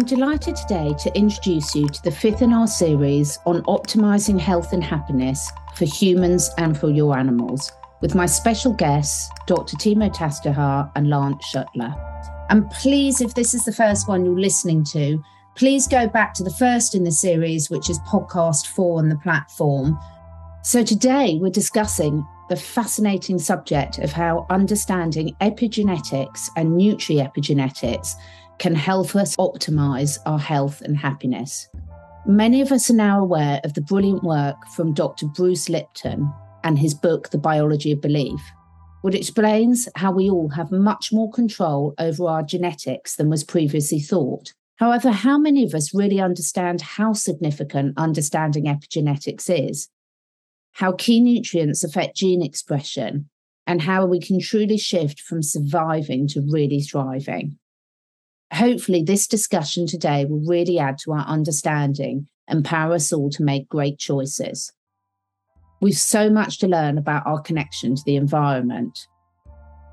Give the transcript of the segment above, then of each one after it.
I'm delighted today to introduce you to the fifth in our series on optimizing health and happiness for humans and for your animals, with my special guests, Dr. Timo Tastutar and Lance Schuttler. And please, if this is the first one you're listening to, please go back to the first in the series, which is podcast four on the platform. So today we're discussing the fascinating subject of how understanding epigenetics and nutri-epigenetics can help us optimize our health and happiness. Many of us are now aware of the brilliant work from Dr. Bruce Lipton and his book, The Biology of Belief, which explains how we all have much more control over our genetics than was previously thought. However, how many of us really understand how significant understanding epigenetics is how key nutrients affect gene expression, and how we can truly shift from surviving to really thriving. Hopefully, this discussion today will really add to our understanding and empower us all to make great choices. We've so much to learn about our connection to the environment.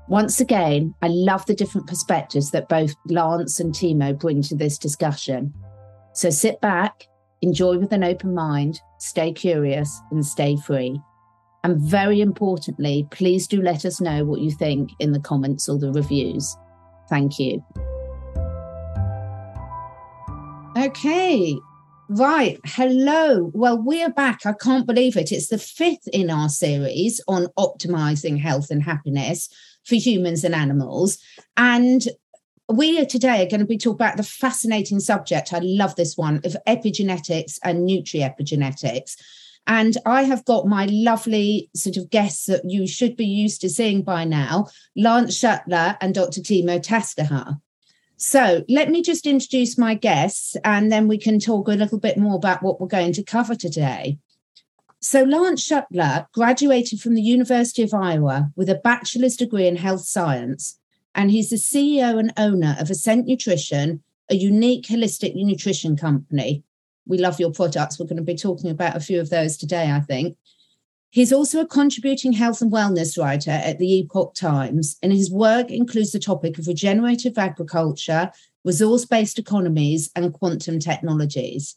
Once again, I love the different perspectives that both Lance and Timo bring to this discussion. So sit back, enjoy with an open mind, stay curious, and stay free. And very importantly, please do let us know what you think in the comments or the reviews. Thank you. Okay, right. Hello. Well, we're back. I can't believe it. It's the fifth in our series on optimizing health and happiness for humans and animals. And we are today are going to be talking about the fascinating subject. I love this one of epigenetics and nutri-epigenetics. And I have got my lovely sort of guests that you should be used to seeing by now, Lance Schuttler and Dr. Timo Tastutar. So let me just introduce my guests and then we can talk a little bit more about what we're going to cover today. So Lance Schuttler graduated from the University of Iowa with a bachelor's degree in health science and he's the CEO and owner of Ascent Nutrition, a unique holistic nutrition company. We love your products. We're going to be talking about a few of those today, I think. He's also a contributing health and wellness writer at the Epoch Times, and his work includes the topic of regenerative agriculture, resource based economies, and quantum technologies.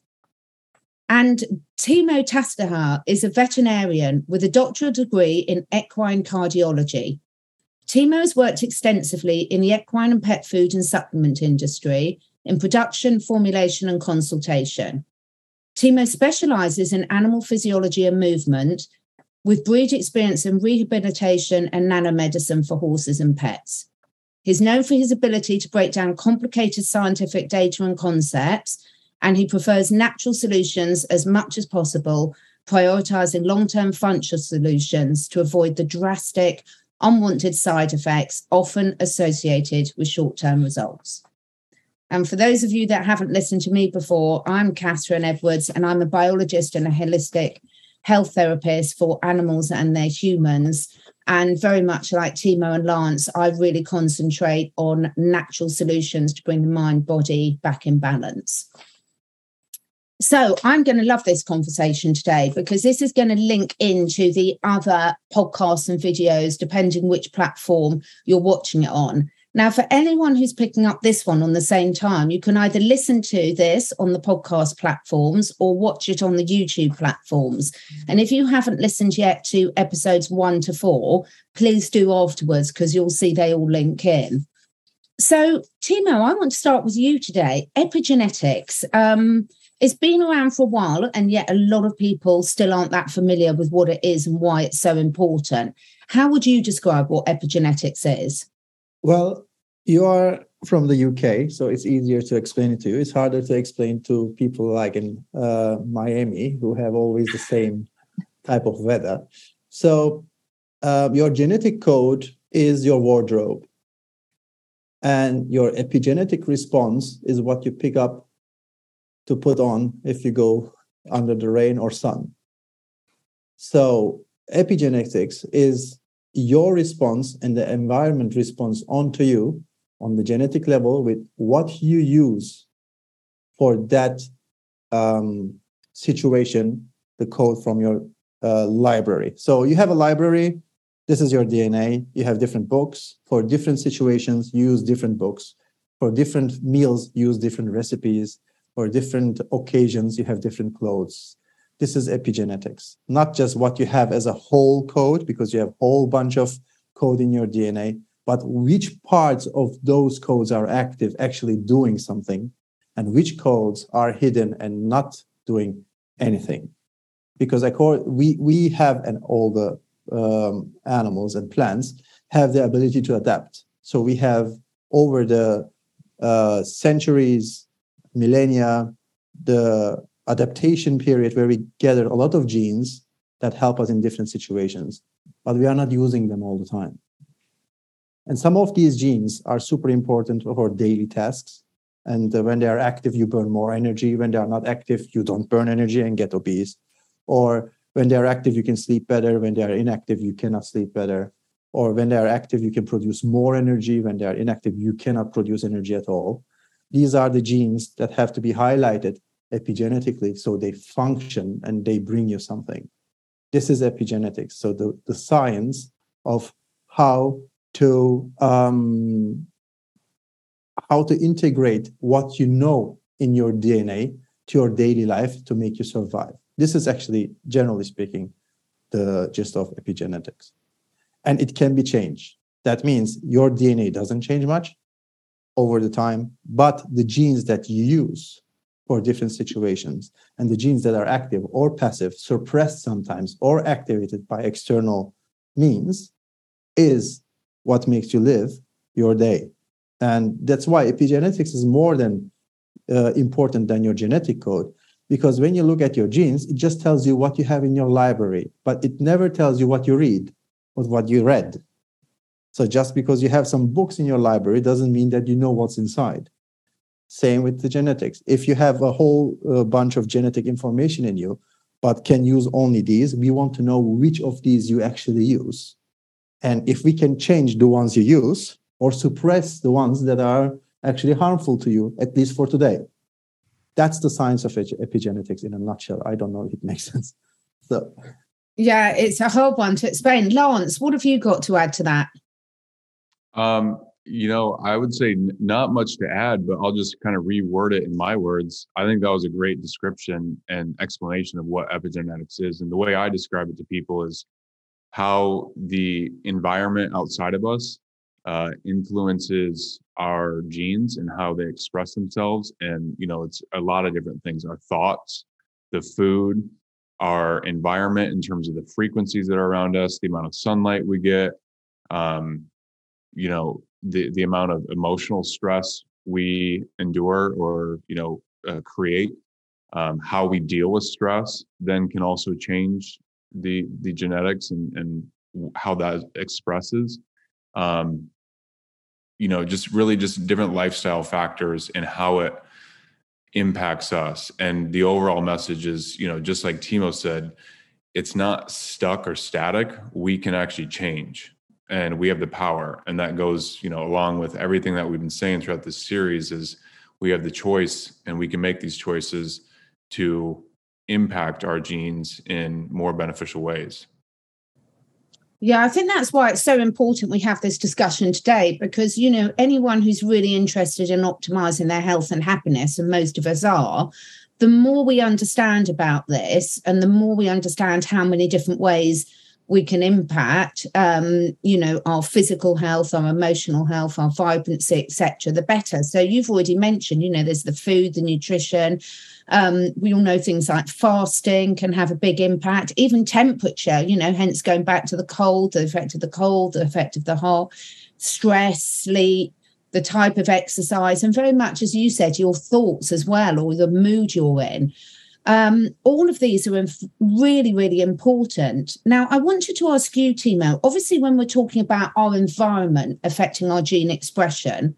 And Timo Tastutar is a veterinarian with a doctoral degree in equine cardiology Timo has worked extensively in the equine and pet food and supplement industry in production, formulation, and consultation. Timo specializes in animal physiology and movement with breed experience in rehabilitation and nanomedicine for horses and pets. He's known for his ability to break down complicated scientific data and concepts, and he prefers natural solutions as much as possible, prioritizing long term functional solutions to avoid the drastic unwanted side effects often associated with short term results. And for those of you that haven't listened to me before, I'm Catherine Edwards, and I'm a biologist and a holistic health therapist for animals and their humans. And very much like Timo and Lance, I really concentrate on natural solutions to bring the mind body back in balance. So I'm going to love this conversation today because this is going to link into the other podcasts and videos, depending which platform you're watching it on. Now, for anyone who's picking up this one on the same time, you can either listen to this on the podcast platforms or watch it on the YouTube platforms. And if you haven't listened yet to episodes one to four, please do afterwards because you'll see they all link in. So, Timo, I want to start with you today. Epigenetics. Um, it's been around for a while, and yet a lot of people still aren't that familiar with what it is and why it's so important. How would you describe what epigenetics is? Well, you are from the UK, so it's easier to explain it to you. It's harder to explain to people like in uh, Miami who have always the same type of weather. So, uh, your genetic code is your wardrobe, and your epigenetic response is what you pick up to put on if you go under the rain or sun. So, epigenetics is your response and the environment response onto you on the genetic level with what you use for that um, situation, the code from your uh, library. So, you have a library. This is your DNA. You have different books for different situations. Use different books. For different meals, use different recipes. For different occasions, you have different clothes. This is epigenetics, not just what you have as a whole code, because you have a whole bunch of code in your DNA, but which parts of those codes are active, actually doing something, and which codes are hidden and not doing anything. Because we, we have, and all the um, animals and plants have the ability to adapt. So we have over the uh, centuries, millennia, the adaptation period where we gather a lot of genes that help us in different situations, but we are not using them all the time. And some of these genes are super important for daily tasks. And uh, when they are active, you burn more energy. When they are not active, you don't burn energy and get obese. Or when they are active, you can sleep better. When they are inactive, you cannot sleep better. Or when they are active, you can produce more energy. When they are inactive, you cannot produce energy at all. These are the genes that have to be highlighted epigenetically so they function and they bring you something. This is epigenetics. So the, the science of how to um, how to integrate what you know in your DNA to your daily life to make you survive. This is actually, generally speaking, the gist of epigenetics. And it can be changed. That means your DNA doesn't change much over the time, but the genes that you use for different situations and the genes that are active or passive, suppressed sometimes, or activated by external means is what makes you live your day. And that's why epigenetics is more than uh, important than your genetic code. Because when you look at your genes, it just tells you what you have in your library, but it never tells you what you read or what you read. So just because you have some books in your library doesn't mean that you know what's inside. Same with the genetics. If you have a whole uh, bunch of genetic information in you, but can use only these, we want to know which of these you actually use. And if we can change the ones you use or suppress the ones that are actually harmful to you, at least for today. That's the science of epigenetics in a nutshell. I don't know if it makes sense. So, yeah, it's a hard one to explain. Lance, what have you got to add to that? Um, you know, I would say n- not much to add, but I'll just kind of reword it in my words. I think that was a great description and explanation of what epigenetics is. And the way I describe it to people is how the environment outside of us uh, influences our genes and how they express themselves. And, you know, it's a lot of different things our thoughts, the food, our environment in terms of the frequencies that are around us, the amount of sunlight we get, um, you know, the, the amount of emotional stress we endure or, you know, uh, create. Um, how we deal with stress then can also change the the genetics and and how that expresses um you know just really just different lifestyle factors and how it impacts us. And the overall message is you know just like timo said it's not stuck or static. We can actually change and we have the power. And that goes you know along with everything that we've been saying throughout this series is we have the choice and we can make these choices to impact our genes in more beneficial ways. Yeah, I think that's why it's so important we have this discussion today because, you know, anyone who's really interested in optimizing their health and happiness, and most of us are, the more we understand about this and the more we understand how many different ways we can impact um, you know our physical health our emotional health our vibrancy etc the better. So you've already mentioned you know there's the food the nutrition. Um, we all know things like fasting can have a big impact. Even temperature you know hence going back to the cold the effect of the cold the effect of the hot stress sleep the type of exercise and very much as you said your thoughts as well or the mood you're in um, all of these are inf- really, really important. Now, I wanted to ask you, Timo, obviously, when we're talking about our environment affecting our gene expression,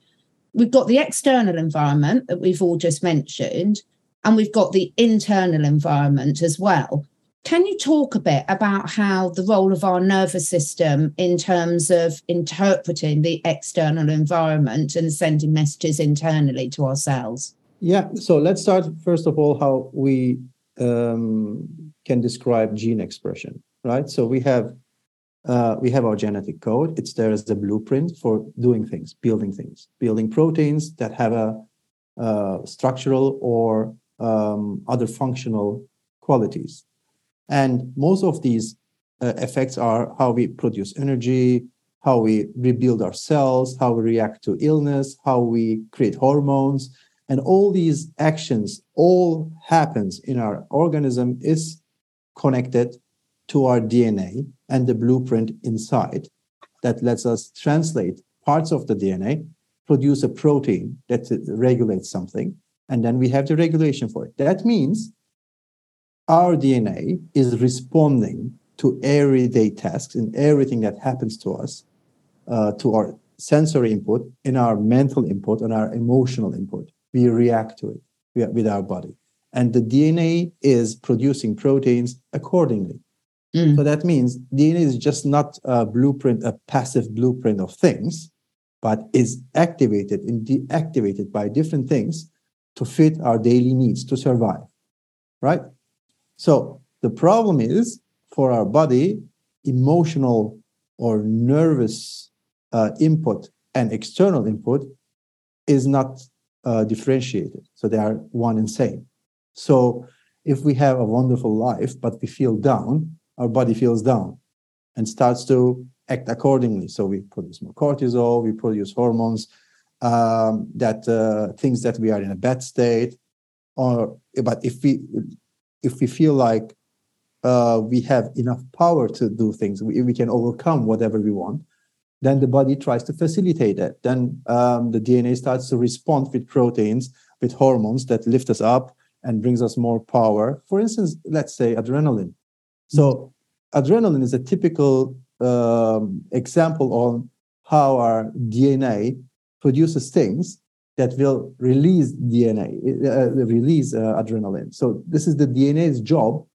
we've got the external environment that we've all just mentioned, and we've got the internal environment as well. Can you talk a bit about how the role of our nervous system in terms of interpreting the external environment and sending messages internally to ourselves? Yeah, so let's start first of all how we um, can describe gene expression, right? So we have uh, we have our genetic code. It's there as a blueprint for doing things, building things, building proteins that have a uh, structural or um, other functional qualities. And most of these uh, effects are how we produce energy, how we rebuild our cells, how we react to illness, how we create hormones. And all these actions all happens in our organism is connected to our DNA and the blueprint inside that lets us translate parts of the DNA, produce a protein that regulates something, and then we have the regulation for it. That means our DNA is responding to everyday tasks and everything that happens to us, uh, to our sensory input, in our mental input, and our emotional input. We react to it with our body. And the DNA is producing proteins accordingly. Mm. So that means DNA is just not a blueprint, a passive blueprint of things, but is activated and deactivated by different things to fit our daily needs to survive. Right? So the problem is for our body, emotional or nervous uh, input and external input is not uh, differentiated. So they are one and same. So if we have a wonderful life, but we feel down, our body feels down and starts to act accordingly. So we produce more cortisol, we produce hormones um, that uh, things that we are in a bad state. Or but if we if we feel like uh, we have enough power to do things, we, we can overcome whatever we want. Then the body tries to facilitate that. Then um, the DNA starts to respond with proteins, with hormones that lift us up and brings us more power. For instance, let's say adrenaline so adrenaline is a typical um, example on how our DNA produces things that will release DNA, uh, release uh, adrenaline. So this is the DNA's job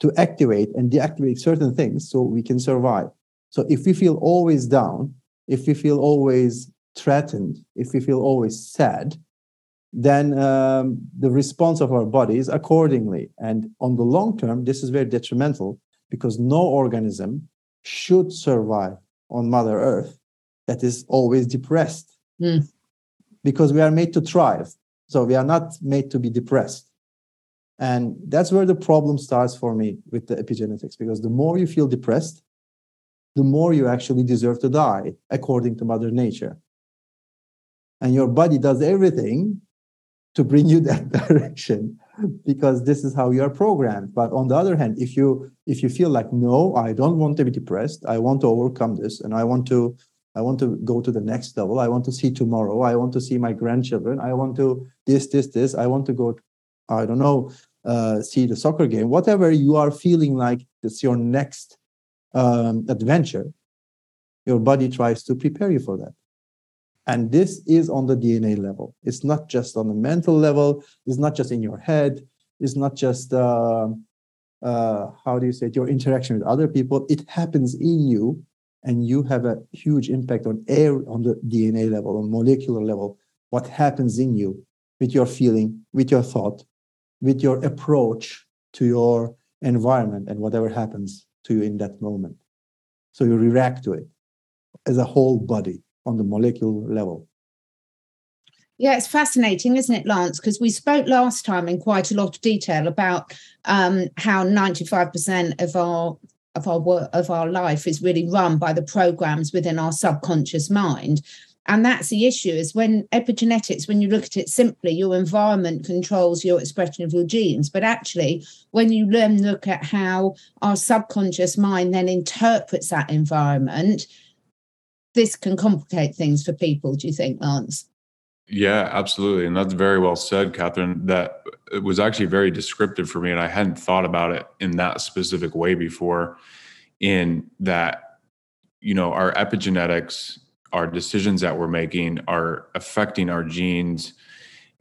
to activate and deactivate certain things so we can survive. So if we feel always down, if we feel always threatened, if we feel always sad, then um, the response of our bodies accordingly. And on the long term, this is very detrimental because no organism should survive on Mother Earth that is always depressed. Mm. Because we are made to thrive. So we are not made to be depressed. And that's where the problem starts for me with the epigenetics, because the more you feel depressed, the more you actually deserve to die, according to Mother Nature. And your body does everything to bring you that direction because this is how you are programmed. But on the other hand if you if you feel like no i don't want to be depressed. I want to overcome this and i want to i want to go to the next level. I want to see tomorrow. I want to see my grandchildren. I want to this this this. I want to go i don't know uh, see the soccer game. Whatever you are feeling like it's your next um, adventure your body tries to prepare you for that and this is on the DNA level. It's not just on the mental level. It's not just in your head. It's not just, uh, uh, how do you say it, your interaction with other people. It happens in you, and you have a huge impact on air on the DNA level, on molecular level. What happens in you with your feeling, with your thought, with your approach to your environment, and whatever happens to you in that moment. So you react to it as a whole body on the molecular level. Yeah, it's fascinating, isn't it, Lance? Because we spoke last time in quite a lot of detail about um, how 95% of our of our work of our life is really run by the programs within our subconscious mind. And that's the issue is when epigenetics, when you look at it simply, your environment controls your expression of your genes. But actually, when you then look at how our subconscious mind then interprets that environment, this can complicate things for people, do you think, Lance? Yeah, absolutely. And that's very well said, Catherine. That it was actually very descriptive for me. And I hadn't thought about it in that specific way before, in that, you know, our epigenetics, our decisions that we're making are affecting our genes.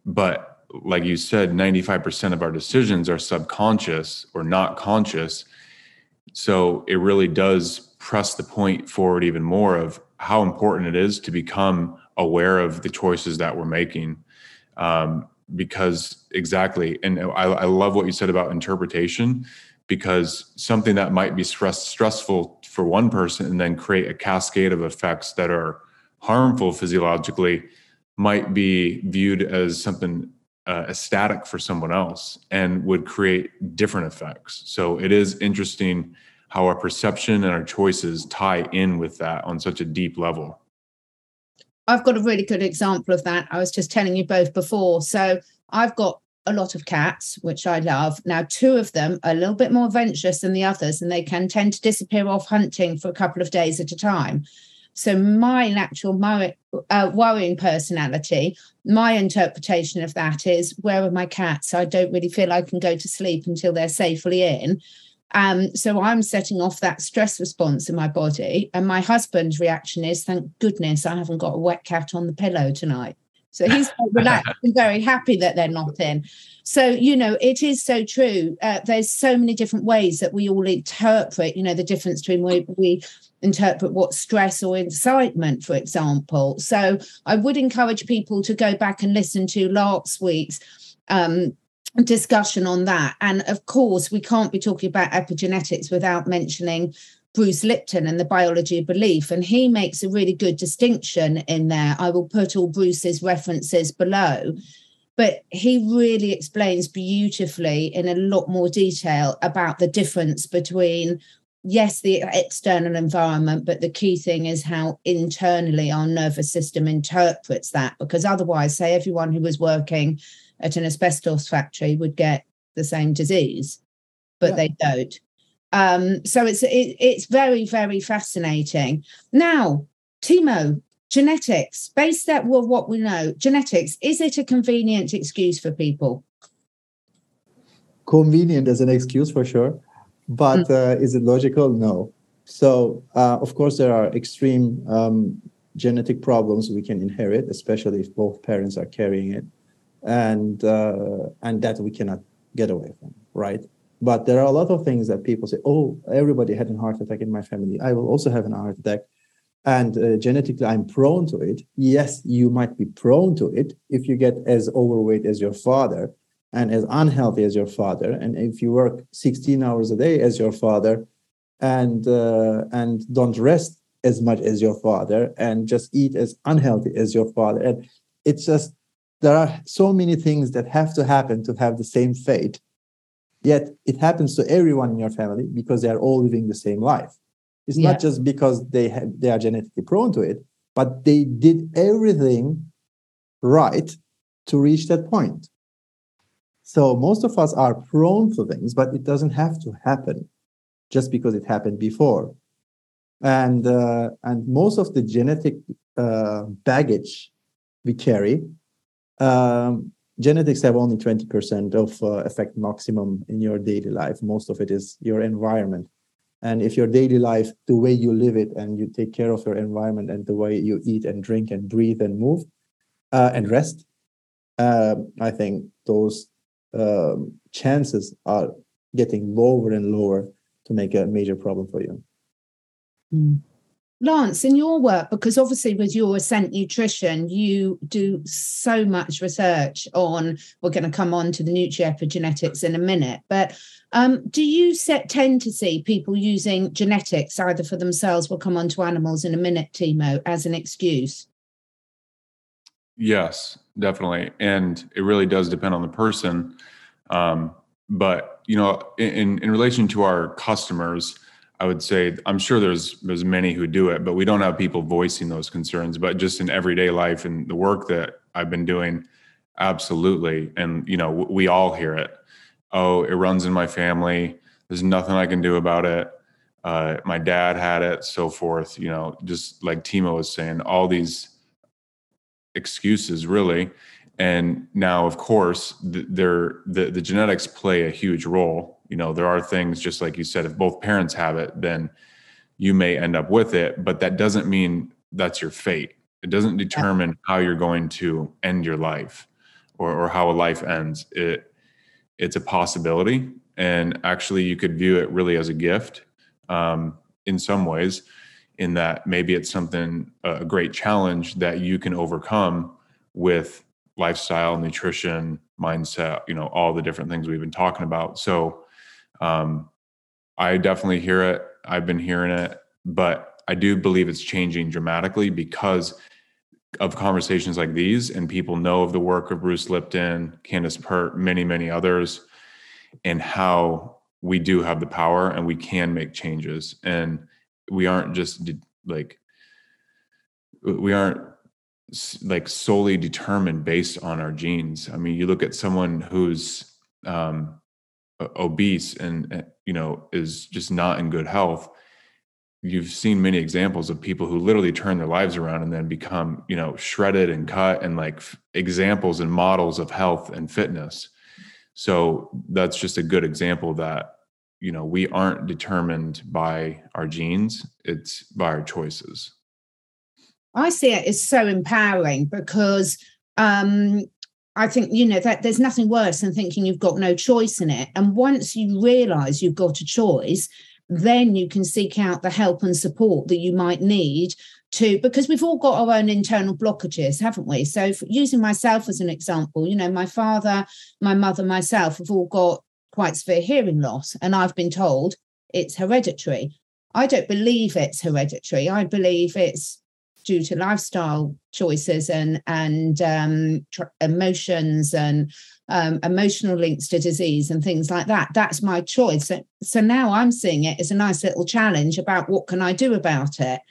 But like you said, 95% of our decisions are subconscious or not conscious. So it really does press the point forward even more of how important it is to become aware of the choices that we're making. Um, because exactly, and I, I love what you said about interpretation because something that might be stress, stressful for one person and then create a cascade of effects that are harmful physiologically might be viewed as something uh, ecstatic for someone else and would create different effects. So it is interesting how our perception and our choices tie in with that on such a deep level. I've got a really good example of that. I was just telling you both before. So I've got a lot of cats, which I love. Now, two of them are a little bit more adventurous than the others, and they can tend to disappear off hunting for a couple of days at a time. So, my natural uh, worrying personality, my interpretation of that is where are my cats? I don't really feel I can go to sleep until they're safely in. Um, so I'm setting off that stress response in my body. And my husband's reaction is, thank goodness I haven't got a wet cat on the pillow tonight. So he's relaxed and very happy that they're not in. So, you know, it is so true. Uh, there's so many different ways that we all interpret, you know, the difference between we, we interpret what stress or incitement, for example. So I would encourage people to go back and listen to last week's um, discussion on that. And of course, we can't be talking about epigenetics without mentioning Bruce Lipton and the biology of belief. And he makes a really good distinction in there. I will put all Bruce's references below. But he really explains beautifully in a lot more detail about the difference between, yes, the external environment, but the key thing is how internally our nervous system interprets that. Because otherwise, say everyone who was working at an asbestos factory would get the same disease, but yeah. they don't. Um, so it's it, it's very very fascinating. Now, Timo, genetics based that well, what we know, genetics is it a convenient excuse for people? Convenient as an excuse for sure, but mm. uh, is it logical? No. So uh, of course there are extreme um, genetic problems we can inherit, especially if both parents are carrying it and uh, and that we cannot get away from, right? But there are a lot of things that people say, "Oh, everybody had a heart attack in my family. I will also have a heart attack." And uh, genetically, I'm prone to it. Yes, you might be prone to it if you get as overweight as your father and as unhealthy as your father, and if you work 16 hours a day as your father, and uh, and don't rest as much as your father, and just eat as unhealthy as your father, and it's just there are so many things that have to happen to have the same fate. Yet it happens to everyone in your family because they are all living the same life. It's yeah. not just because they have, they are genetically prone to it, but they did everything right to reach that point. So most of us are prone to things, but it doesn't have to happen just because it happened before. And uh, and most of the genetic uh, baggage we carry um, genetics have only 20% of uh, effect maximum in your daily life. Most of it is your environment. And if your daily life, the way you live it and you take care of your environment and the way you eat and drink and breathe and move uh, and rest, uh, I think those um, chances are getting lower and lower to make a major problem for you. Mm. Lance, in your work, because obviously with your Ascent Nutrition, you do so much research on, we're going to come on to the nutriepigenetics in a minute, but um, do you set, tend to see people using genetics either for themselves, we'll come on to animals in a minute, Timo, as an excuse? Yes, definitely. And it really does depend on the person. Um, but, you know, in, in relation to our customers, I would say I'm sure there's there's many who do it, but we don't have people voicing those concerns. But just in everyday life and the work that I've been doing, absolutely. And you know, we all hear it. Oh, it runs in my family. There's nothing I can do about it. Uh, my dad had it, so forth. You know, just like Timo was saying, all these excuses really. And now, of course, the, the the genetics play a huge role you know there are things just like you said if both parents have it then you may end up with it but that doesn't mean that's your fate. It doesn't determine how you're going to end your life or, or how a life ends. It it's a possibility and actually you could view it really as a gift um, in some ways in that maybe it's something a great challenge that you can overcome with lifestyle nutrition mindset you know all the different things we've been talking about. So um, I definitely hear it. I've been hearing it, but I do believe it's changing dramatically because of conversations like these and people know of the work of Bruce Lipton, Candace Pert, many, many others, and how we do have the power and we can make changes. And we aren't just like, we aren't like solely determined based on our genes. I mean, you look at someone who's um, obese and, eh, you know, is just not in good health you've seen many examples of people who literally turn their lives around and then become you know shredded and cut and like f- examples and models of health and fitness. So that's just a good example that you know we aren't determined by our genes it's by our choices. I see it as so empowering because um I think, you know, that there's nothing worse than thinking you've got no choice in it. And once you realize you've got a choice, then you can seek out the help and support that you might need to because we've all got our own internal blockages haven't we? So using myself as an example you know my father my mother myself have all got quite severe hearing loss and i've been told it's hereditary. I don't believe it's hereditary. I believe it's due to lifestyle choices and and um, tr- emotions and um, emotional links to disease and things like that. That's my choice. So, so now I'm seeing it as a nice little challenge about what can I do about it.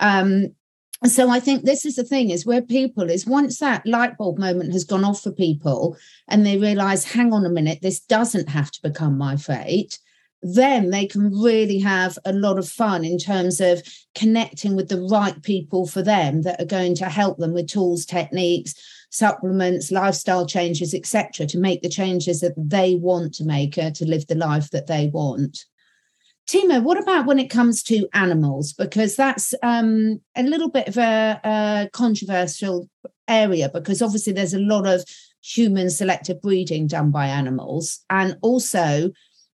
Um, so I think this is the thing is where people is once that light bulb moment has gone off for people and they realize, hang on a minute, this doesn't have to become my fate then they can really have a lot of fun in terms of connecting with the right people for them that are going to help them with tools, techniques, supplements, lifestyle changes, etc., to make the changes that they want to make uh, to live the life that they want. Timo, what about when it comes to animals? Because that's um, a little bit of a, a controversial area because obviously there's a lot of human selective breeding done by animals. And also,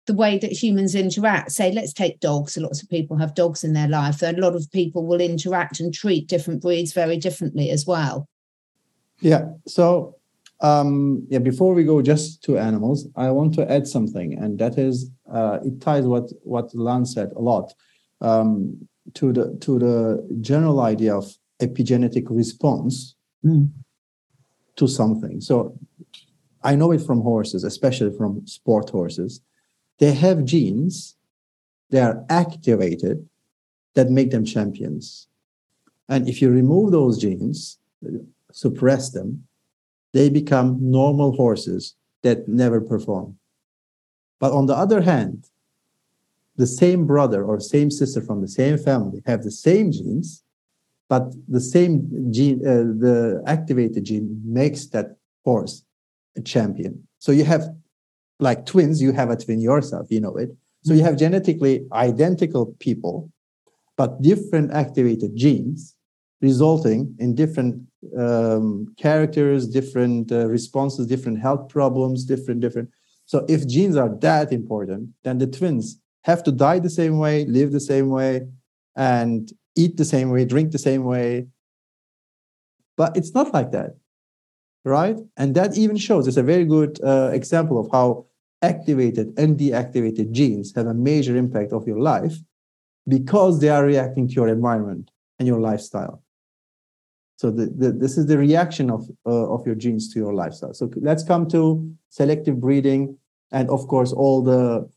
the way that humans interact. Say, let's take dogs. Lots of people have dogs in their life. A lot of people will interact and treat different breeds very differently as well. Yeah. So, um, yeah. Before we go just to animals, I want to add something, and that is uh, it ties what what Lan said a lot um, to the to the general idea of epigenetic response mm. to something. So, I know it from horses, especially from sport horses they have genes they are activated that make them champions. And if you remove those genes suppress them they become normal horses that never perform. But on the other hand the same brother or same sister from the same family have the same genes but the same gene uh, the activated gene makes that horse a champion. So you have like twins, you have a twin yourself, you know it. So you have genetically identical people, but different activated genes, resulting in different um, characters, different uh, responses, different health problems, different, different. So if genes are that important, then the twins have to die the same way, live the same way, and eat the same way, drink the same way. But it's not like that right? And that even shows it's a very good uh, example of how activated and deactivated genes have a major impact of your life because they are reacting to your environment and your lifestyle. So the, the, this is the reaction of, uh, of your genes to your lifestyle. So let's come to selective breeding and of course all the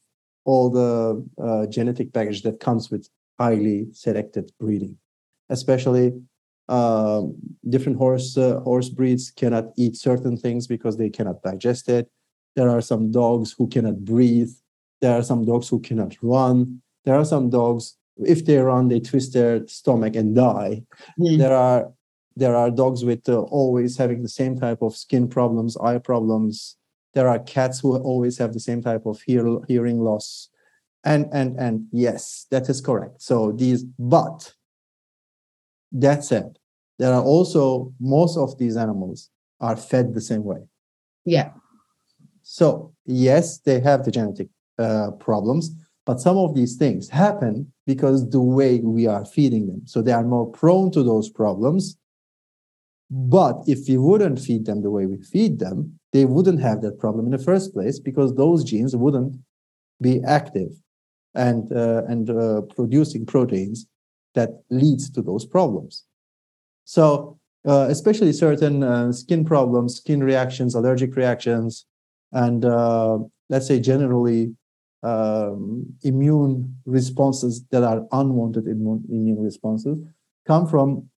all the uh, genetic package that comes with highly selected breeding, especially um, different horse uh, horse breeds cannot eat certain things because they cannot digest it. There are some dogs who cannot breathe. There are some dogs who cannot run. There are some dogs if they run they twist their stomach and die. Mm. There are there are dogs with uh, always having the same type of skin problems, eye problems. There are cats who always have the same type of hear, hearing loss. And and and yes, that is correct. So these but that said, there are also most of these animals are fed the same way. Yeah. So yes, they have the genetic uh, problems, but some of these things happen because the way we are feeding them. So they are more prone to those problems. But if we wouldn't feed them the way we feed them, they wouldn't have that problem in the first place because those genes wouldn't be active. and uh, and uh, producing proteins that leads to those problems. So uh, especially certain uh, skin problems, skin reactions, allergic reactions, and uh, let's say generally um, immune responses that are unwanted immune, immune responses come from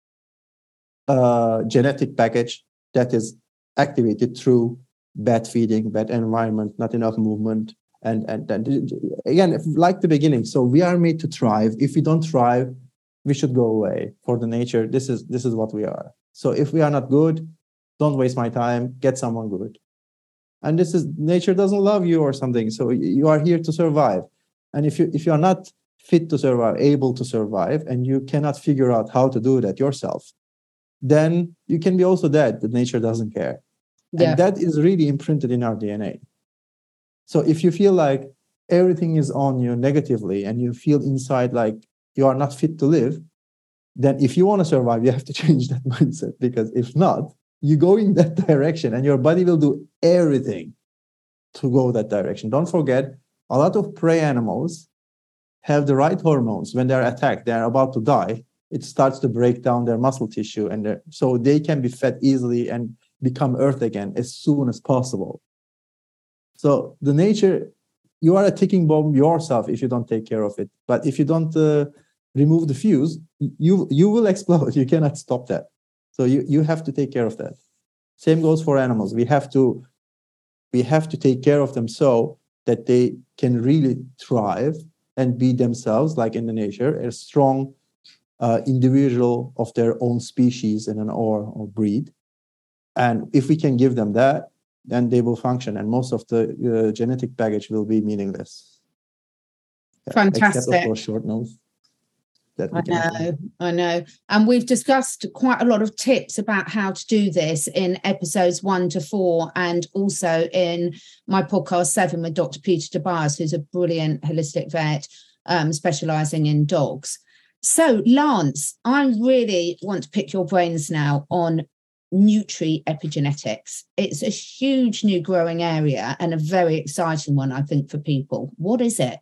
a genetic package that is activated through bad feeding, bad environment, not enough movement, and and, and again, like the beginning. So we are made to thrive. If we don't thrive, we should go away. For the nature, this is this is what we are. So if we are not good, don't waste my time. Get someone good. And this is nature doesn't love you or something. So you are here to survive. And if you if you are not fit to survive, able to survive, and you cannot figure out how to do that yourself, then you can be also dead. that nature doesn't care. Yeah. And that is really imprinted in our DNA. So if you feel like everything is on you negatively and you feel inside like you are not fit to live, then if you want to survive, you have to change that mindset because if not, you go in that direction and your body will do everything to go that direction. Don't forget, a lot of prey animals have the right hormones when they're attacked, they're about to die. It starts to break down their muscle tissue, and so they can be fed easily and become earth again as soon as possible. So the nature, you are a ticking bomb yourself if you don't take care of it. But if you don't uh, remove the fuse, you you will explode. You cannot stop that. So you you have to take care of that. Same goes for animals. We have to we have to take care of them so that they can really thrive and be themselves, like in the nature, a strong uh, individual of their own species and an or, or breed. And if we can give them that, then they will function, and most of the uh, genetic baggage will be meaningless. Fantastic. Except for short nose that I know, I know. And we've discussed quite a lot of tips about how to do this in episodes one to four, and also in my podcast seven with Dr. Peter Tobias, who's a brilliant holistic vet um, specializing in dogs. So, Lance, I really want to pick your brains now on nutri epigenetics. It's a huge new growing area and a very exciting one, I think, for people. What is it?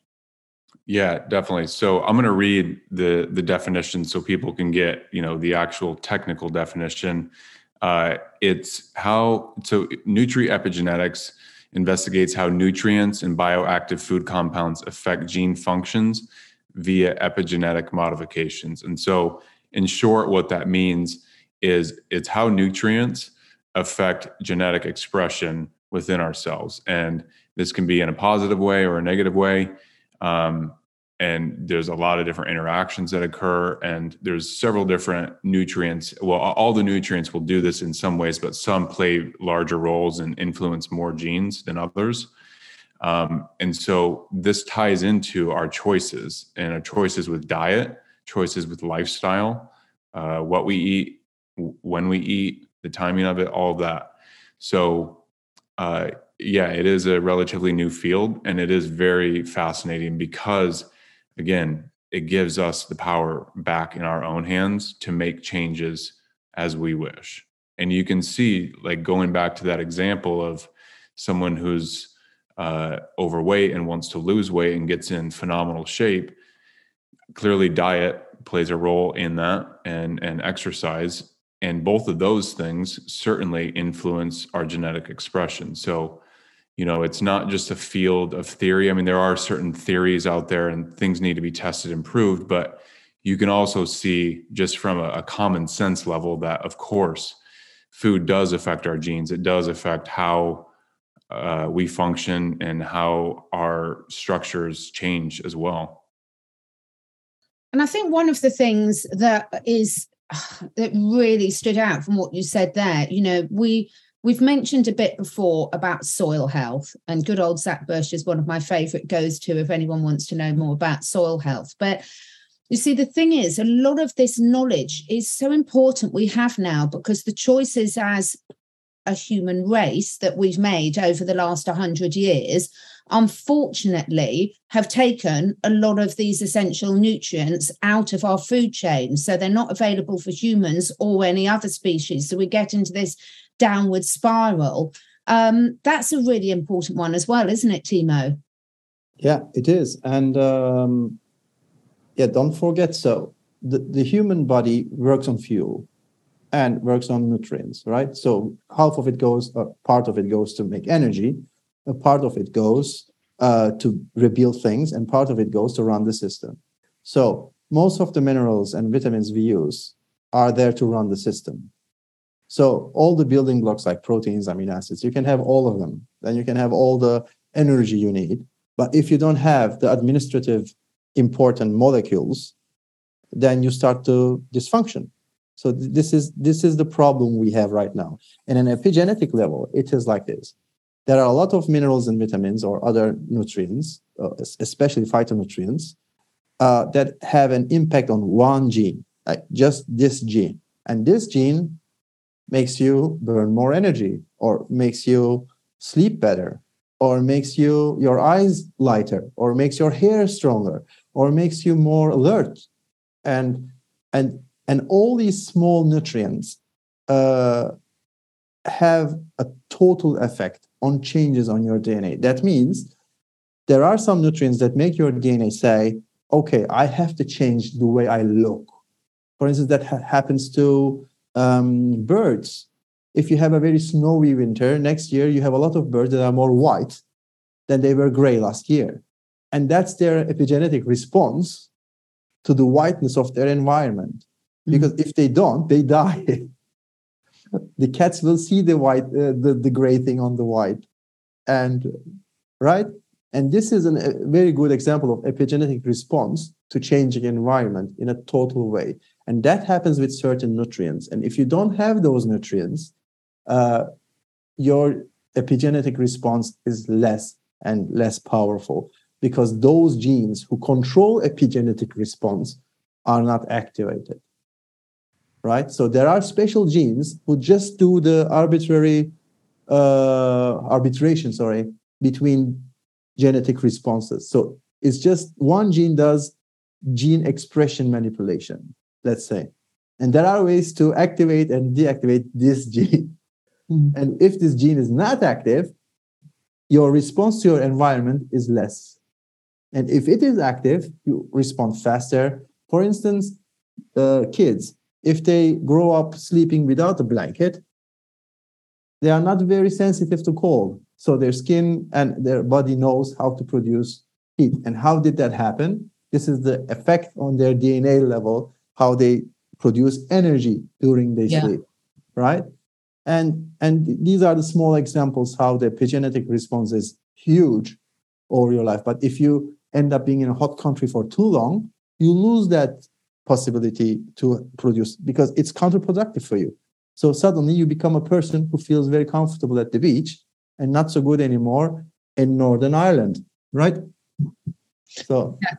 Yeah, definitely. So I'm going to read the the definition so people can get you know the actual technical definition. Uh, it's how so nutri epigenetics investigates how nutrients and bioactive food compounds affect gene functions via epigenetic modifications. And so, in short, what that means is it's how nutrients affect genetic expression within ourselves, and this can be in a positive way or a negative way. Um, and there's a lot of different interactions that occur and there's several different nutrients. Well all the nutrients will do this in some ways but some play larger roles and influence more genes than others. Um, and so this ties into our choices and our choices with diet choices with lifestyle uh, what we eat when we eat the timing of it all of that so uh, yeah it is a relatively new field and it is very fascinating because again, it gives us the power back in our own hands to make changes as we wish. And you can see, like going back to that example of someone who's uh, overweight and wants to lose weight and gets in phenomenal shape. Clearly, diet plays a role in that, and and exercise, and both of those things certainly influence our genetic expression. So you know it's not just a field of theory. I mean there are certain theories out there and things need to be tested and proved but you can also see just from a, a common sense level that of course food does affect our genes. It does affect how uh, we function and how our structures change as well. And i think one of the things that is that really stood out from what you said there you know we We've mentioned a bit before about soil health, and good old Zach Bush is one of my favorite goes to if anyone wants to know more about soil health. But you see, the thing is, a lot of this knowledge is so important we have now because the choices as a human race that we've made over the last 100 years, unfortunately, have taken a lot of these essential nutrients out of our food chain. So they're not available for humans or any other species. So we get into this downward spiral. Um, that's a really important one as well, isn't it, Timo? Yeah, it is. And um, yeah, don't forget so the, the human body works on fuel and works on nutrients, right? So half of it goes, uh, part of it goes to make energy, a part of it goes uh, to rebuild things, and part of it goes to run the system. So most of the minerals and vitamins we use are there to run the system. So all the building blocks like proteins, amino acids, you can have all of them. Then you can have all the energy you need. But if you don't have the administrative important molecules, then you start to dysfunction. So th- this is this is the problem we have right now. And an epigenetic level, it is like this. There are a lot of minerals and vitamins or other nutrients, uh, especially phytonutrients, uh, that have an impact on one gene, like just this gene. And this gene makes you burn more energy or makes you sleep better or makes you your eyes lighter or makes your hair stronger or makes you more alert and and and all these small nutrients uh, have a total effect on changes on your dna that means there are some nutrients that make your dna say okay i have to change the way i look for instance that ha- happens to um, birds if you have a very snowy winter next year you have a lot of birds that are more white than they were gray last year and that's their epigenetic response to the whiteness of their environment. Mm-hmm. Because if they don't, they die. The cats will see the white, uh, the, the gray thing on the white. And right? And this is an, a very good example of epigenetic response to changing environment in a total way. And that happens with certain nutrients. And if you don't have those nutrients, uh, your epigenetic response is less and less powerful because those genes who control epigenetic response are not activated. Right? So there are special genes who just do the arbitrary uh, arbitration, sorry, between genetic responses. So it's just one gene does gene expression manipulation, let's say. And there are ways to activate and deactivate this gene. Mm-hmm. And if this gene is not active, your response to your environment is less. And if it is active, you respond faster. For instance, uh, kids, if they grow up sleeping without a blanket, they are not very sensitive to cold. So their skin and their body knows how to produce heat. And how did that happen? This is the effect on their DNA level, how they produce energy during their yeah. sleep, right? And and these are the small examples how the epigenetic response is huge over your life. But if you end up being in a hot country for too long, you lose that possibility to produce because it's counterproductive for you. So suddenly you become a person who feels very comfortable at the beach and not so good anymore in Northern Ireland, right? So yeah.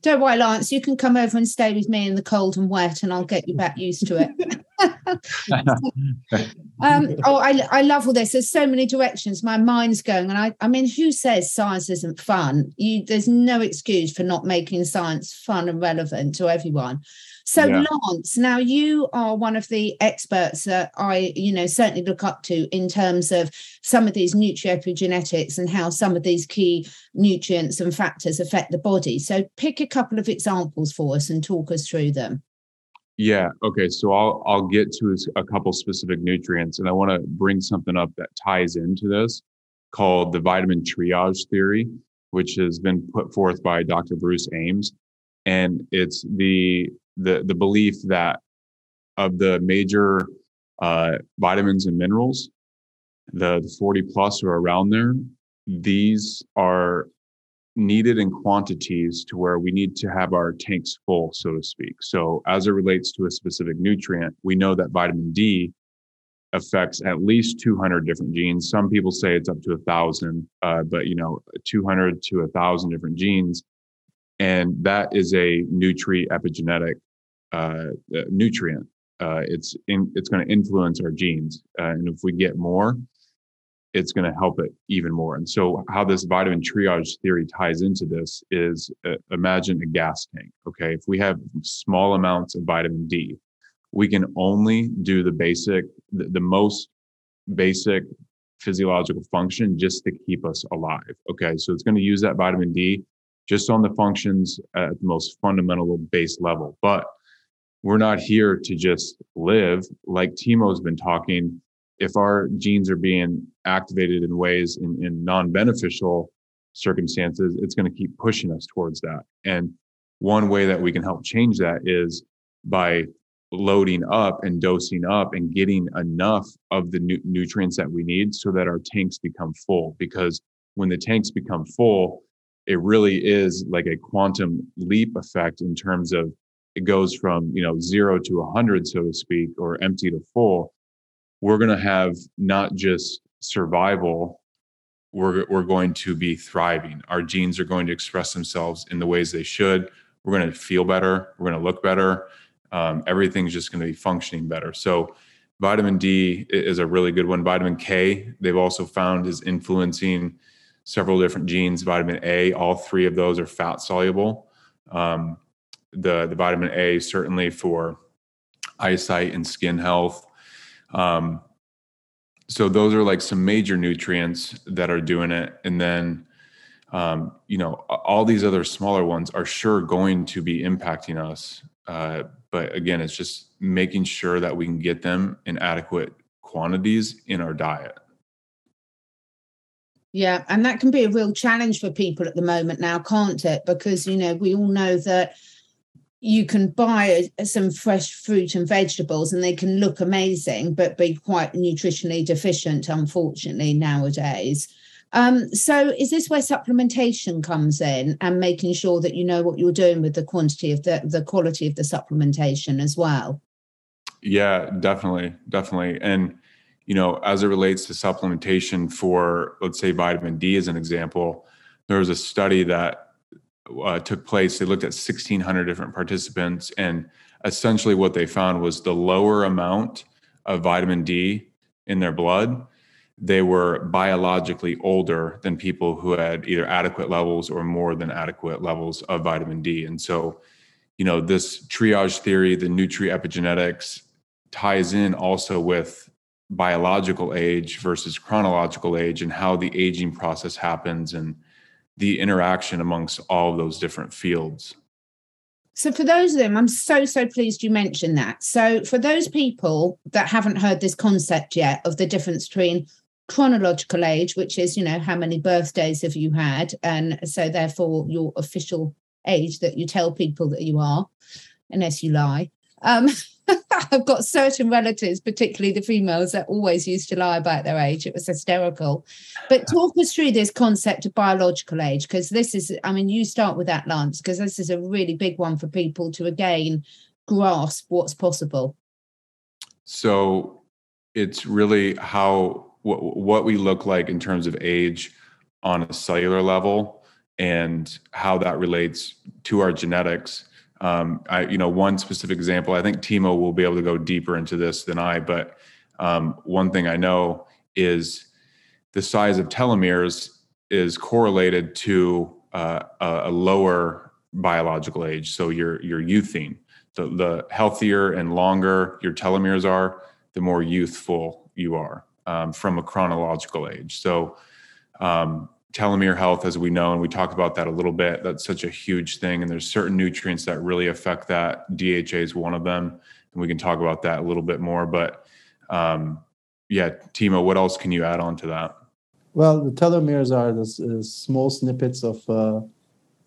Don't worry, Lance. You can come over and stay with me in the cold and wet, and I'll get you back used to it. um, oh, I, I love all this. There's so many directions. My mind's going, and I, I mean, who says science isn't fun? You, there's no excuse for not making science fun and relevant to everyone. So, yeah. Lance, now you are one of the experts that I, you know, certainly look up to in terms of some of these nutriepigenetics and how some of these key nutrients and factors affect the body. So, pick a couple of examples for us and talk us through them. Yeah. Okay. So I'll I'll get to a couple specific nutrients, and I want to bring something up that ties into this, called the vitamin triage theory, which has been put forth by Dr. Bruce Ames, and it's the the the belief that of the major uh, vitamins and minerals, the, the 40 plus or around there, these are needed in quantities to where we need to have our tanks full, so to speak. So, as it relates to a specific nutrient, we know that vitamin D affects at least 200 different genes. Some people say it's up to a thousand, uh, but you know, 200 to a thousand different genes, and that is a nutrient epigenetic uh, nutrient. Uh, it's in, it's going to influence our genes, uh, and if we get more, it's going to help it even more. And so, how this vitamin triage theory ties into this is uh, imagine a gas tank. Okay, if we have small amounts of vitamin D, we can only do the basic, the, the most basic physiological function just to keep us alive. Okay, so it's going to use that vitamin D just on the functions at the most fundamental base level. But we're not here to just live like Timo's been talking. If our genes are being activated in ways in, in non beneficial circumstances, it's going to keep pushing us towards that. And one way that we can help change that is by loading up and dosing up and getting enough of the nu- nutrients that we need so that our tanks become full. Because when the tanks become full, it really is like a quantum leap effect in terms of it goes from you know zero to a hundred, so to speak, or empty to full. We're going to have not just survival. We're, we're going to be thriving. Our genes are going to express themselves in the ways they should. We're going to feel better. We're going to look better um, everything's just going to be functioning better. So, vitamin D is a really good one. Vitamin K, they've also found is influencing several different genes. Vitamin A, all three of those are fat soluble. Um, the the vitamin A certainly for eyesight and skin health. Um, so those are like some major nutrients that are doing it, and then um, you know all these other smaller ones are sure going to be impacting us. Uh, but again, it's just making sure that we can get them in adequate quantities in our diet. Yeah, and that can be a real challenge for people at the moment now, can't it? Because, you know, we all know that you can buy some fresh fruit and vegetables and they can look amazing, but be quite nutritionally deficient, unfortunately, nowadays. Um, so is this where supplementation comes in and making sure that you know what you're doing with the quantity of the the quality of the supplementation as well? Yeah, definitely, definitely. And you know, as it relates to supplementation for let's say vitamin D as an example, there was a study that uh, took place. They looked at 1600 different participants and essentially what they found was the lower amount of vitamin D in their blood they were biologically older than people who had either adequate levels or more than adequate levels of vitamin D. And so, you know, this triage theory, the nutri epigenetics, ties in also with biological age versus chronological age and how the aging process happens and the interaction amongst all those different fields. So, for those of them, I'm so, so pleased you mentioned that. So, for those people that haven't heard this concept yet of the difference between chronological age, which is, you know, how many birthdays have you had? And so, therefore, your official age that you tell people that you are, unless you lie. Um, I've got certain relatives, particularly the females, that always used to lie about their age. It was hysterical. But talk us through this concept of biological age, because this is, I mean, you start with that, Lance, because this is a really big one for people to again grasp what's possible. So it's really how what, what we look like in terms of age on a cellular level and how that relates to our genetics. Um, I, you know, one specific example, I think Timo will be able to go deeper into this than I, but um, one thing I know is the size of telomeres is correlated to uh, a, lower biological age. So your, your youthing. The, the healthier and longer your telomeres are, the more youthful you are um, from a chronological age. So, um, telomere health, as we know, and we talked about that a little bit, that's such a huge thing. And there's certain nutrients that really affect that. DHA is one of them. And we can talk about that a little bit more. But um, yeah, Timo, what else can you add on to that? Well, the telomeres are the uh, small snippets of uh,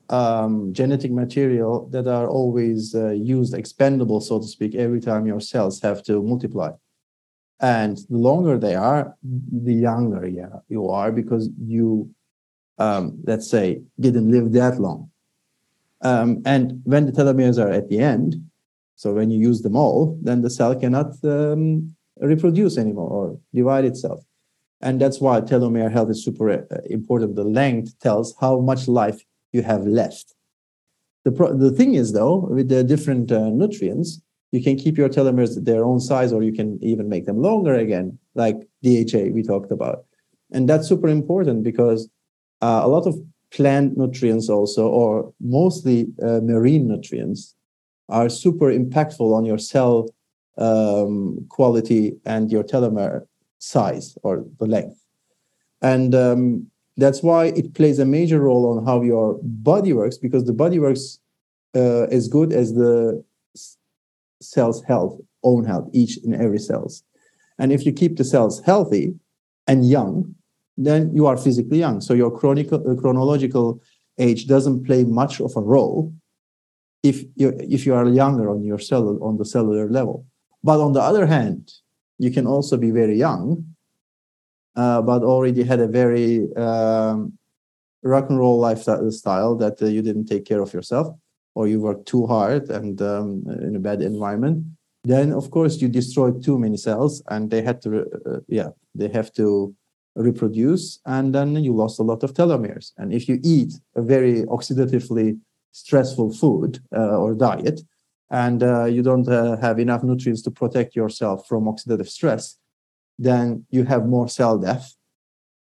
um, genetic material that are always uh, used, expendable, so to speak, every time your cells have to multiply. And the longer they are, the younger you are because you, um, let's say, didn't live that long. Um, and when the telomeres are at the end, so when you use them all, then the cell cannot um, reproduce anymore or divide itself. And that's why telomere health is super uh, important. The length tells how much life you have left. The, pro- the thing is, though, with the different uh, nutrients, you can keep your telomeres their own size or you can even make them longer again like dha we talked about and that's super important because a lot of plant nutrients also or mostly uh, marine nutrients are super impactful on your cell um, quality and your telomere size or the length And um, that's why it plays a major role on how your body works, because the body works uh, as good as the cell's health, own health, each and every cells. And if you keep the cells healthy and young, then you are physically young. So your chronical, uh, chronological age doesn't play much of a role if you if you are younger on your cell on the cellular level. But on the other hand, you can also be very young, uh, but already had a very um, rock and roll lifestyle that uh, you didn't take care of yourself, or you worked too hard and um, in a bad environment. Then, of course, you destroyed too many cells, and they had to, uh, yeah, they have to reproduce, and then you lost a lot of telomeres. And if you eat a very oxidatively stressful food uh, or diet, and uh, you don't uh, have enough nutrients to protect yourself from oxidative stress, then you have more cell death,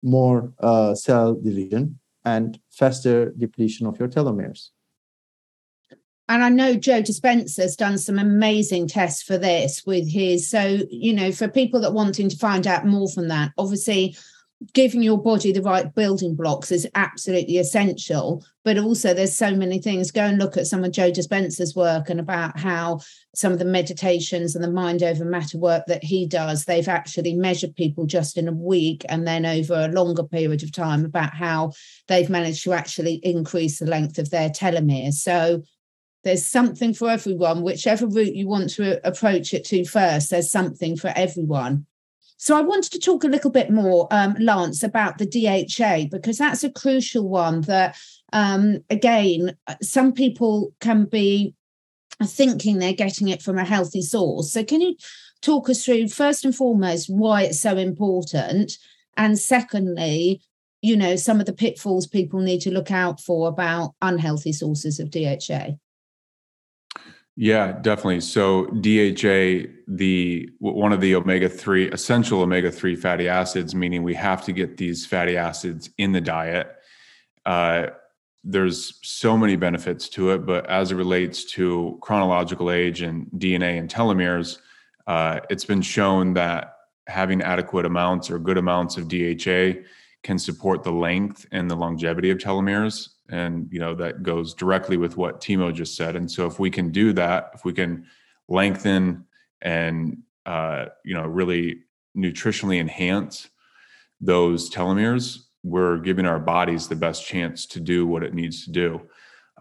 more uh, cell division, and faster depletion of your telomeres. And I know Joe Dispenza's done some amazing tests for this with his. So, you know, for people that wanting to find out more from that, obviously giving your body the right building blocks is absolutely essential. But also, there's so many things. Go and look at some of Joe Dispenza's work and about how some of the meditations and the mind over matter work that he does, they've actually measured people just in a week and then over a longer period of time about how they've managed to actually increase the length of their telomeres. So, there's something for everyone, whichever route you want to approach it to first, there's something for everyone. So I wanted to talk a little bit more, um, Lance, about the DHA because that's a crucial one. That um, again, some people can be thinking they're getting it from a healthy source. So can you talk us through first and foremost why it's so important, and secondly, you know, some of the pitfalls people need to look out for about unhealthy sources of DHA? Yeah, definitely. So DHA, the one of the omega three essential omega three fatty acids, meaning we have to get these fatty acids in the diet. Uh, there's so many benefits to it, but as it relates to chronological age and DNA and telomeres, uh, it's been shown that having adequate amounts or good amounts of DHA can support the length and the longevity of telomeres and you know that goes directly with what timo just said. And so if we can do that if we can lengthen and uh, you know really nutritionally enhance those telomeres we're giving our bodies the best chance to do what it needs to do.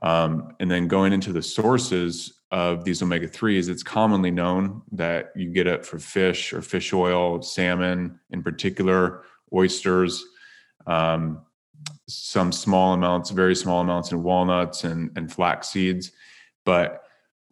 Um, and then going into the sources of these omega-3s it's commonly known that you get it for fish or fish oil salmon in particular oysters. Um, some small amounts, very small amounts in walnuts and, and flax seeds. But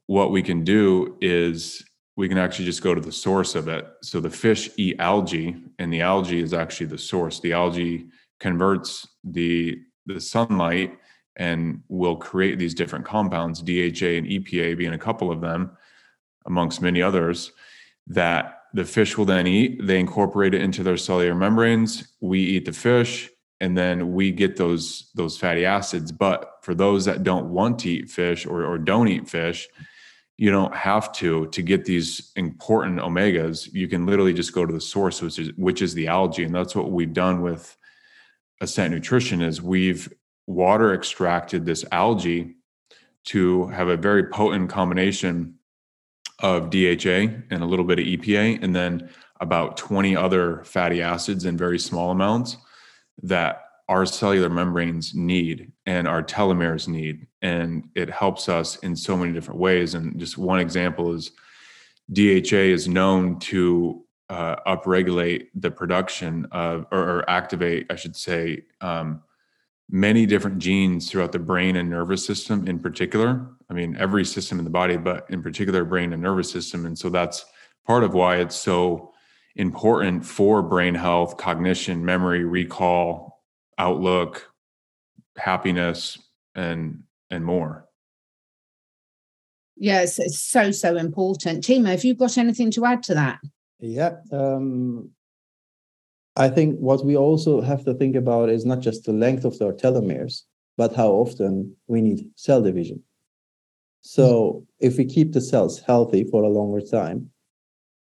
what we can do is we can actually just go to the source of it. So the fish eat algae, and the algae is actually the source. The algae converts the the sunlight and will create these different compounds, DHA and EPA being a couple of them, amongst many others, that the fish will then eat. They incorporate it into their cellular membranes. We eat the fish and then we get those those fatty acids. But for those that don't want to eat fish or, or don't eat fish you don't have to to get these important omegas. You can literally just go to the source which is which is the algae. And that's what we've done with ascent nutrition is we've water extracted this algae to have a very potent combination of DHA and a little bit of EPA and then about 20 other fatty acids in very small amounts that our cellular membranes need and our telomeres need. And it helps us in so many different ways. And just one example is DHA is known to uh, upregulate the production of, or, or activate, I should say, um, many different genes throughout the brain and nervous system in particular. I mean, every system in the body, but in particular, brain and nervous system. And so that's part of why it's so important for brain health, cognition, memory, recall, outlook, happiness, and and more. Yes, it's so so important. Timo, have you got anything to add to that? Yeah, um, I think what we also have to think about is not just the length of their telomeres, but how often we need cell division. So if we keep the cells healthy for a longer time,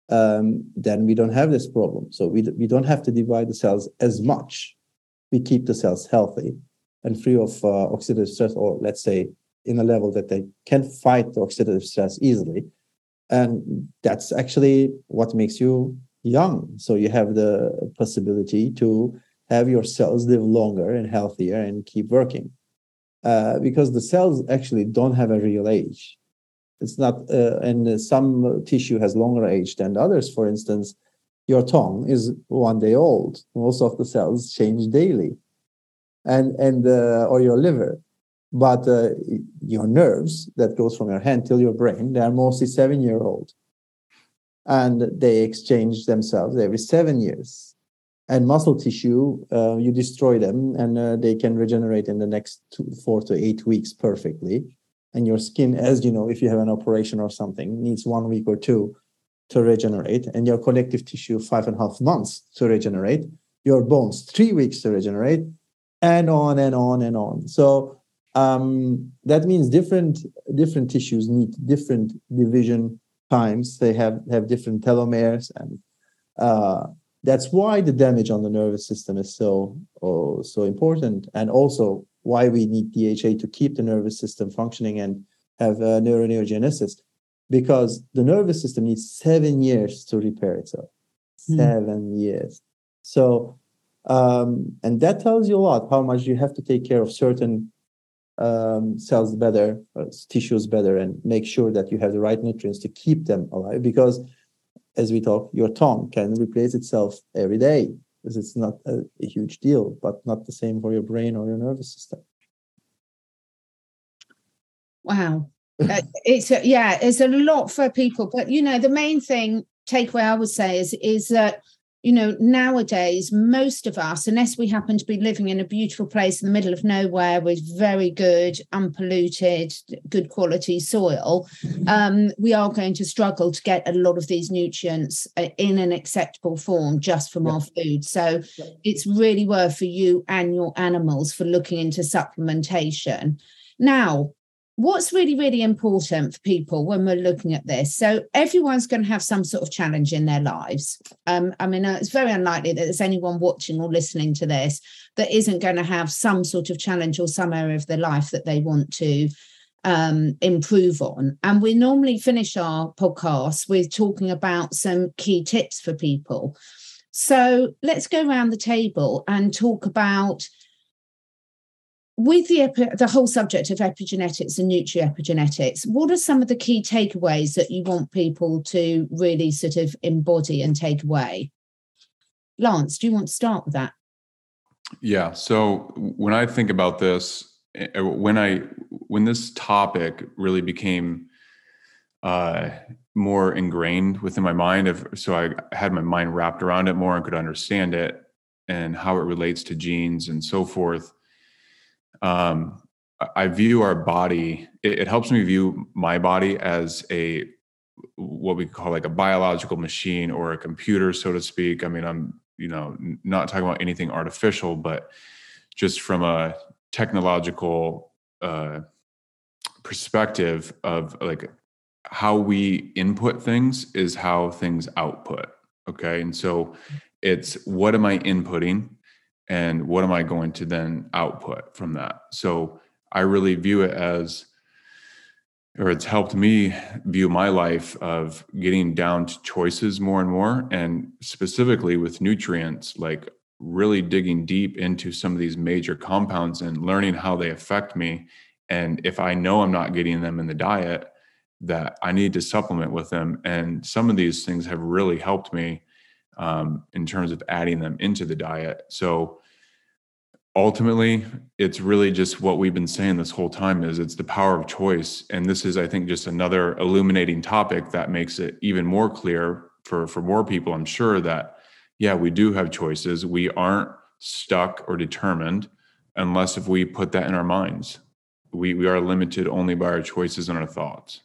um, then we don't have this problem. So we, we don't have to divide the cells as much. We keep the cells healthy and free of uh, oxidative stress, or let's say in a level that they can fight the oxidative stress easily. And that's actually what makes you young. So you have the possibility to have your cells live longer and healthier and keep working. Uh, because the cells actually don't have a real age. It's not, uh, and some tissue has longer age than others. For instance, your tongue is one day old. Most of the cells change daily, and and uh, or your liver, but uh, your nerves that goes from your hand till your brain they are mostly seven year old, and they exchange themselves every seven years and muscle tissue, uh, you destroy them and uh, they can regenerate in the next two, four to eight weeks perfectly. And your skin, as you know, if you have an operation or something, needs one week or two to regenerate, and your connective tissue, five and a half months to regenerate, your bones, three weeks to regenerate, and on and on and on. So um, that means different different tissues need different division times. They have have different telomeres and uh, that's why the damage on the nervous system is so oh, so important and also why we need DHA to keep the nervous system functioning and have uh, neuroneogenesis because the nervous system needs seven years to repair itself. Mm. seven years. So um, and that tells you a lot how much you have to take care of certain um, cells better uh, tissues better and make sure that you have the right nutrients to keep them alive because as we talk, your tongue can replace itself every day because it's not a, a, huge deal, but not the same for your brain or your nervous system. Wow. uh, it's a, yeah, it's a lot for people, but you know, the main thing takeaway I would say is is that you know, nowadays, most of us, unless we happen to be living in a beautiful place in the middle of nowhere with very good, unpolluted, good quality soil, um, we are going to struggle to get a lot of these nutrients uh, in an acceptable form just from our food. So it's really worth for you and your animals for looking into supplementation. Now, what's really really important for people when we're looking at this? So everyone's going to have some sort of challenge in their lives. Um, i mean uh, it's very unlikely that there's anyone watching or listening to this that isn't going to have some sort of challenge or some area of their life that they want to um, improve on. And we normally finish our podcast with talking about some key tips for people. So let's go around the table and talk about with the epi- the whole subject of epigenetics and nutriepigenetics, what are some of the key takeaways that you want people to really sort of embody and take away? Lance, do you want to start with that? Yeah. So when I think about this, eh, eh, when I when this topic really became uh, more ingrained within my mind, of so I had my mind wrapped around it more and could understand it and how it relates to genes and so forth um, I view our body, it, it, helps me view my body as a what we call like a biological machine or a computer, so to speak. I mean, I'm, you know, not talking about anything artificial, but just from a technological uh, perspective of like how we input things is how things output. Okay. And so it's what am I inputting? And what am I going to then output from that? So I really view it as, or it's helped me view my life of getting down to choices more and more, and specifically with nutrients, like really digging deep into some of these major compounds and learning how they affect me. And if I know I'm not getting them in the diet, that I need to supplement with them. And some of these things have really helped me um, in terms of adding them into the diet. So ultimately, it's really just what we've been saying this whole time is it's the power of choice. And this is, I think, just another illuminating topic that makes it even more clear for, for more people, I'm sure that, yeah, we do have choices. We aren't stuck or determined unless if we put that in our minds. We, we are limited only by our choices and our thoughts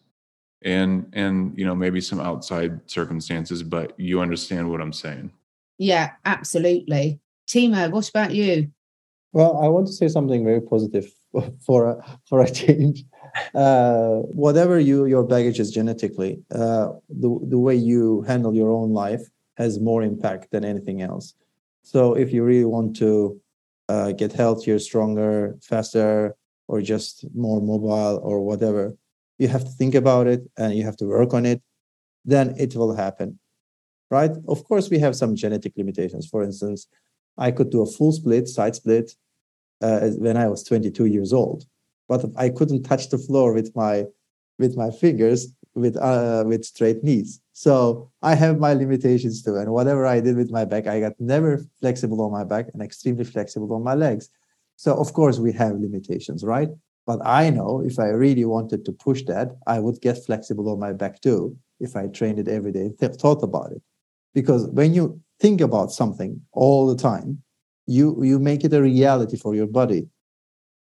and and you know maybe some outside circumstances but you understand what i'm saying. Yeah absolutely. Timo what about you? Well i want to say something very positive for a, for a change. Uh, whatever you your baggage is genetically, uh, the the way you handle your own life has more impact than anything else. So if you really want to uh, get healthier, stronger, faster, or just more mobile or whatever, you have to think about it and you have to work on it. Then it will happen, right? Of course, we have some genetic limitations. For instance, I could do a full split, side split, uh, when I was 22 years old, but I couldn't touch the floor with my with my fingers with uh, with straight knees. So I have my limitations too. And whatever I did with my back, I got never flexible on my back and extremely flexible on my legs. So of course we have limitations, right? But I know if I really wanted to push that, I would get flexible on my back too if I trained it every day, th- thought about it. Because when you think about something all the time, you you make it a reality for your body.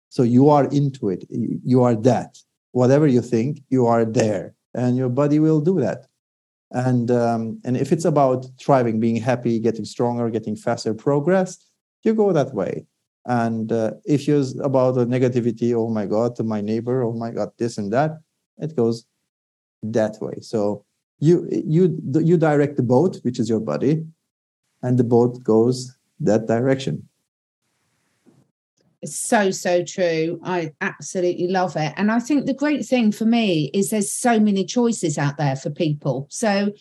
So you are into it. You are that. Whatever you think, you are there and your body will do that and um, and if it's about thriving being happy getting stronger getting faster progress you go that way and uh, if you're about the negativity oh my god to my neighbor oh my god this and that it goes that way. So you you you direct the boat which is your body and the boat goes that direction. It's so so true. I absolutely love it. And i think the great thing for me is there's so many choices out there for people. So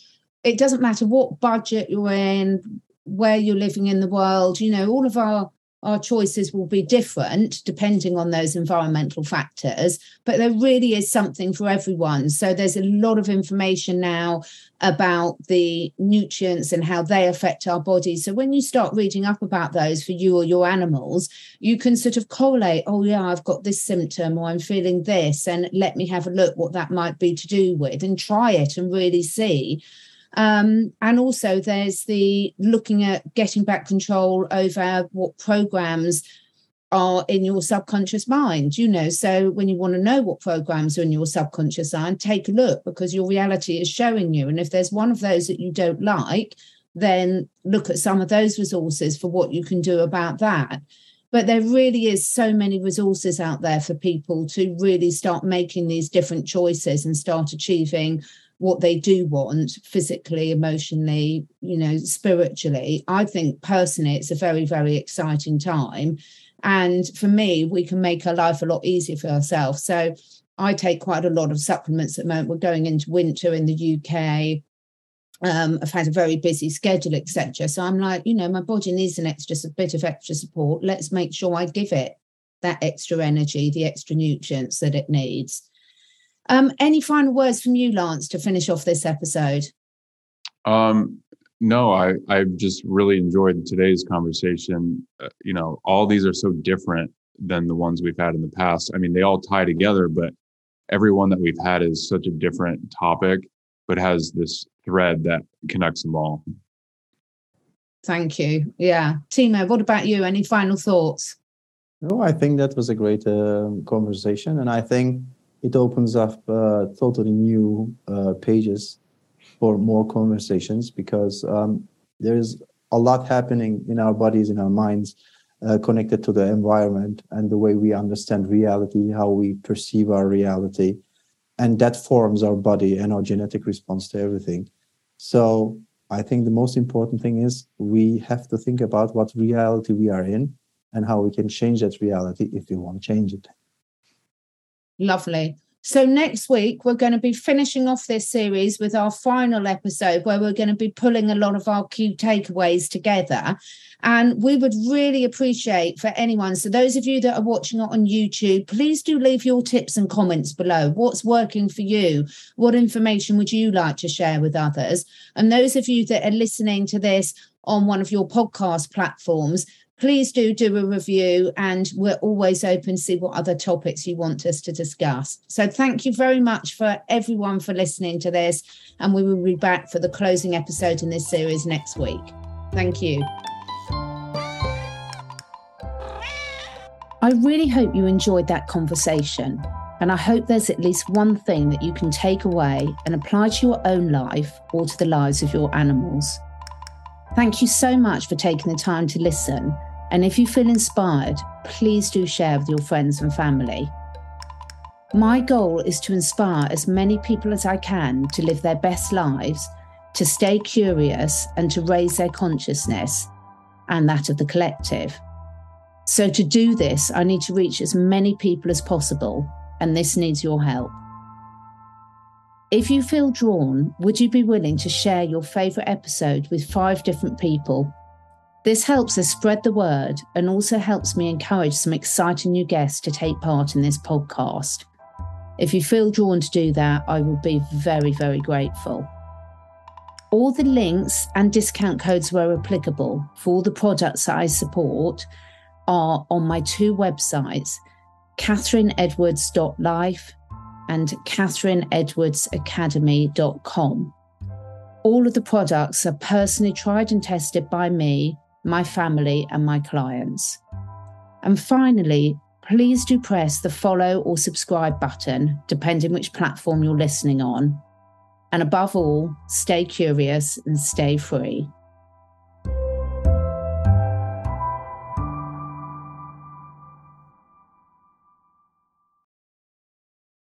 it doesn't matter what budget you're in where you're living in the world you know all of our our choices will be different depending on those environmental factors, but there really is something for everyone. So there's a lot of information now about the nutrients and how they affect our bodies. So when you start reading up about those for you or your animals, you can sort of correlate, oh, yeah, I've got this symptom or I'm feeling this, and let me have a look what that might be to do with and try it and really see um, and also, there's the looking at getting back control over what programs are in your subconscious mind. You know, so when you want to know what programs are in your subconscious mind, take a look because your reality is showing you. And if there's one of those that you don't like, then look at some of those resources for what you can do about that but there really is so many resources out there for people to really start making these different choices and start achieving what they do want physically, emotionally, you know, spiritually. I think personally it's a very, very exciting time. And for me, we can make our life a lot easier for ourselves. So I take quite a lot of supplements at the moment. We're going into winter in the UK. Um, I've had a very busy schedule, etc. So I'm like, you know, my body needs an extra a bit of extra support. Let's make sure I give it that extra energy, the extra nutrients that it needs. Um, any final words from you, Lance, to finish off this episode? Um, no, I I just really enjoyed today's conversation. Uh, you know, all these are so different than the ones we've had in the past. I mean, they all tie together, but every one that we've had is such a different topic, but has this thread that connects them all. Thank you. Yeah, Timo, what about you? Any final thoughts? No, I think that was a great uh, conversation, and I think it opens up uh, totally new uh, pages for more conversations because um, there's a lot happening in our bodies, in our minds, uh, connected to the environment and the way we understand reality, how we perceive our reality. And that forms our body and our genetic response to everything. So I think the most important thing is we have to think about what reality we are in and how we can change that reality if we want to change it. Lovely. So, next week, we're going to be finishing off this series with our final episode where we're going to be pulling a lot of our key takeaways together. And we would really appreciate for anyone. So, those of you that are watching on YouTube, please do leave your tips and comments below. What's working for you? What information would you like to share with others? And those of you that are listening to this on one of your podcast platforms, please do do a review and we're always open to see what other topics you want us to discuss so thank you very much for everyone for listening to this and we will be back for the closing episode in this series next week thank you i really hope you enjoyed that conversation and I hope there's at least one thing that you can take away and apply to your own life or to the lives of your animals. Thank you so much for taking the time to listen. And if you feel inspired, please do share with your friends and family. My goal is to inspire as many people as I can to live their best lives, to stay curious, and to raise their consciousness and that of the collective. So, to do this, I need to reach as many people as possible, and this needs your help. If you feel drawn, would you be willing to share your favourite episode with five different people? This helps us spread the word and also helps me encourage some exciting new guests to take part in this podcast. If you feel drawn to do that, I will be very, very grateful. All the links and discount codes where applicable for all the products that I support are on my two websites, catherineedwards.life and catherineedwardsacademy.com. All of the products are personally tried and tested by me, my family, and my clients. And finally, please do press the follow or subscribe button, depending which platform you're listening on. And above all, stay curious and stay free.